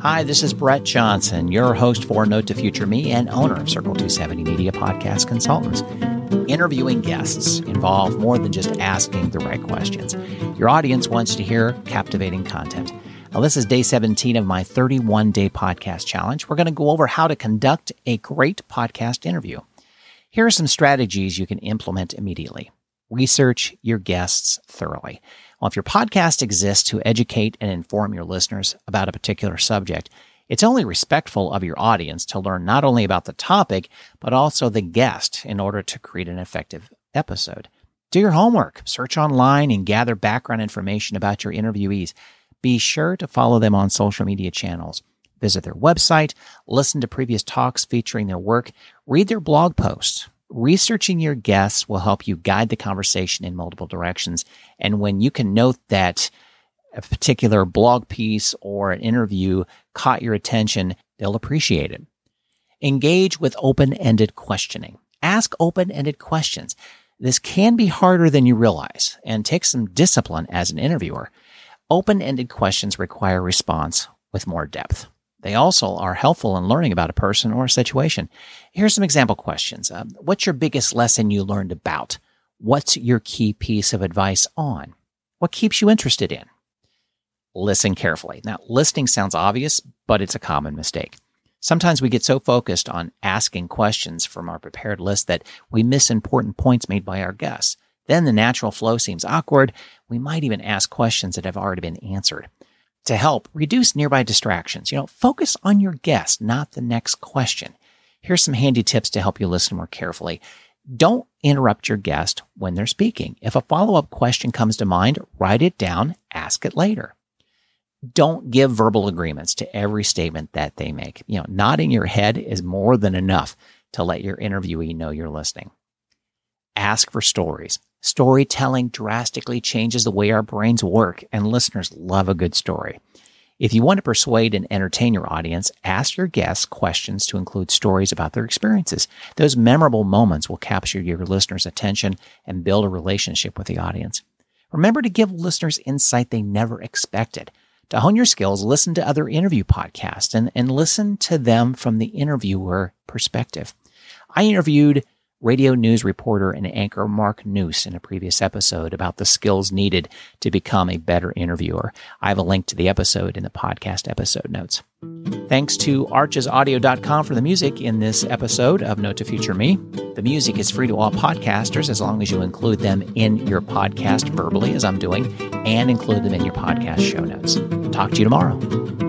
Hi, this is Brett Johnson, your host for Note to Future Me and owner of Circle 270 Media Podcast Consultants. Interviewing guests involve more than just asking the right questions. Your audience wants to hear captivating content. Now, this is day 17 of my 31 day podcast challenge. We're going to go over how to conduct a great podcast interview. Here are some strategies you can implement immediately. Research your guests thoroughly. Well, if your podcast exists to educate and inform your listeners about a particular subject, it's only respectful of your audience to learn not only about the topic, but also the guest in order to create an effective episode. Do your homework, search online, and gather background information about your interviewees. Be sure to follow them on social media channels. Visit their website, listen to previous talks featuring their work, read their blog posts, researching your guests will help you guide the conversation in multiple directions. And when you can note that a particular blog piece or an interview caught your attention, they'll appreciate it. Engage with open ended questioning. Ask open ended questions. This can be harder than you realize and takes some discipline as an interviewer. Open ended questions require response with more depth. They also are helpful in learning about a person or a situation. Here's some example questions. Um, what's your biggest lesson you learned about? What's your key piece of advice on? What keeps you interested in? Listen carefully. Now, listening sounds obvious, but it's a common mistake. Sometimes we get so focused on asking questions from our prepared list that we miss important points made by our guests. Then the natural flow seems awkward. We might even ask questions that have already been answered to help reduce nearby distractions. You know, focus on your guest, not the next question. Here's some handy tips to help you listen more carefully. Don't interrupt your guest when they're speaking. If a follow up question comes to mind, write it down, ask it later. Don't give verbal agreements to every statement that they make. You know, nodding your head is more than enough to let your interviewee know you're listening. Ask for stories. Storytelling drastically changes the way our brains work, and listeners love a good story. If you want to persuade and entertain your audience, ask your guests questions to include stories about their experiences. Those memorable moments will capture your listeners' attention and build a relationship with the audience. Remember to give listeners insight they never expected. To hone your skills, listen to other interview podcasts and, and listen to them from the interviewer perspective. I interviewed radio news reporter and anchor Mark Noose in a previous episode about the skills needed to become a better interviewer. I have a link to the episode in the podcast episode notes. Thanks to archesaudio.com for the music in this episode of Note to Future Me. The music is free to all podcasters as long as you include them in your podcast verbally, as I'm doing, and include them in your podcast show notes. Talk to you tomorrow.